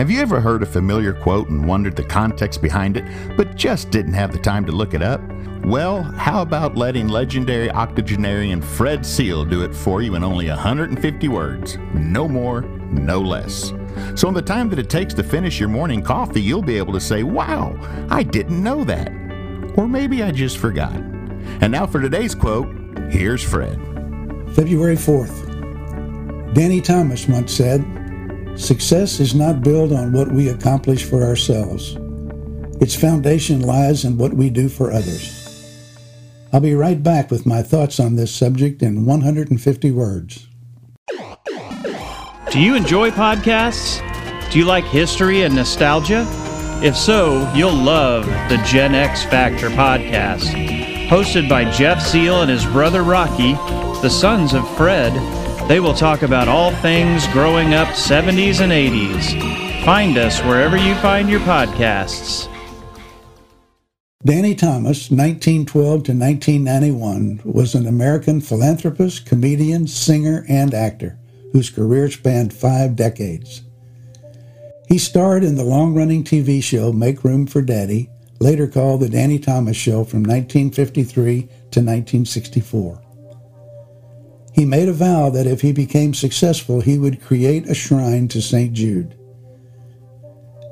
Have you ever heard a familiar quote and wondered the context behind it, but just didn't have the time to look it up? Well, how about letting legendary octogenarian Fred Seale do it for you in only 150 words? No more, no less. So, in the time that it takes to finish your morning coffee, you'll be able to say, Wow, I didn't know that. Or maybe I just forgot. And now for today's quote here's Fred. February 4th. Danny Thomas once said, Success is not built on what we accomplish for ourselves. Its foundation lies in what we do for others. I'll be right back with my thoughts on this subject in 150 words. Do you enjoy podcasts? Do you like history and nostalgia? If so, you'll love the Gen X Factor podcast. Hosted by Jeff Seale and his brother Rocky, the sons of Fred, they will talk about all things growing up 70s and 80s. Find us wherever you find your podcasts. Danny Thomas, 1912 to 1991, was an American philanthropist, comedian, singer, and actor whose career spanned five decades. He starred in the long running TV show Make Room for Daddy, later called The Danny Thomas Show from 1953 to 1964. He made a vow that if he became successful, he would create a shrine to St. Jude.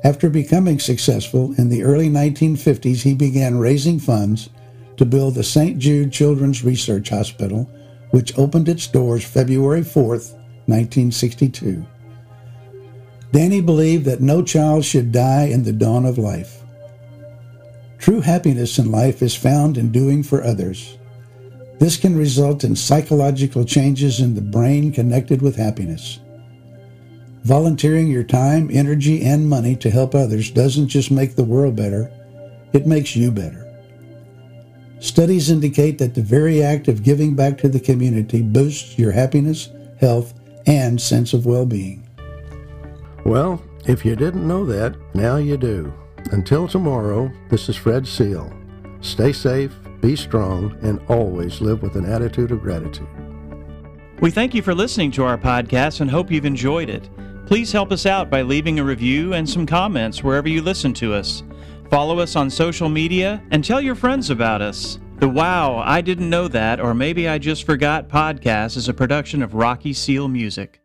After becoming successful in the early 1950s, he began raising funds to build the St. Jude Children's Research Hospital, which opened its doors February 4, 1962. Danny believed that no child should die in the dawn of life. True happiness in life is found in doing for others. This can result in psychological changes in the brain connected with happiness. Volunteering your time, energy, and money to help others doesn't just make the world better, it makes you better. Studies indicate that the very act of giving back to the community boosts your happiness, health, and sense of well being. Well, if you didn't know that, now you do. Until tomorrow, this is Fred Seale. Stay safe, be strong, and always live with an attitude of gratitude. We thank you for listening to our podcast and hope you've enjoyed it. Please help us out by leaving a review and some comments wherever you listen to us. Follow us on social media and tell your friends about us. The Wow, I Didn't Know That, or Maybe I Just Forgot podcast is a production of Rocky Seale Music.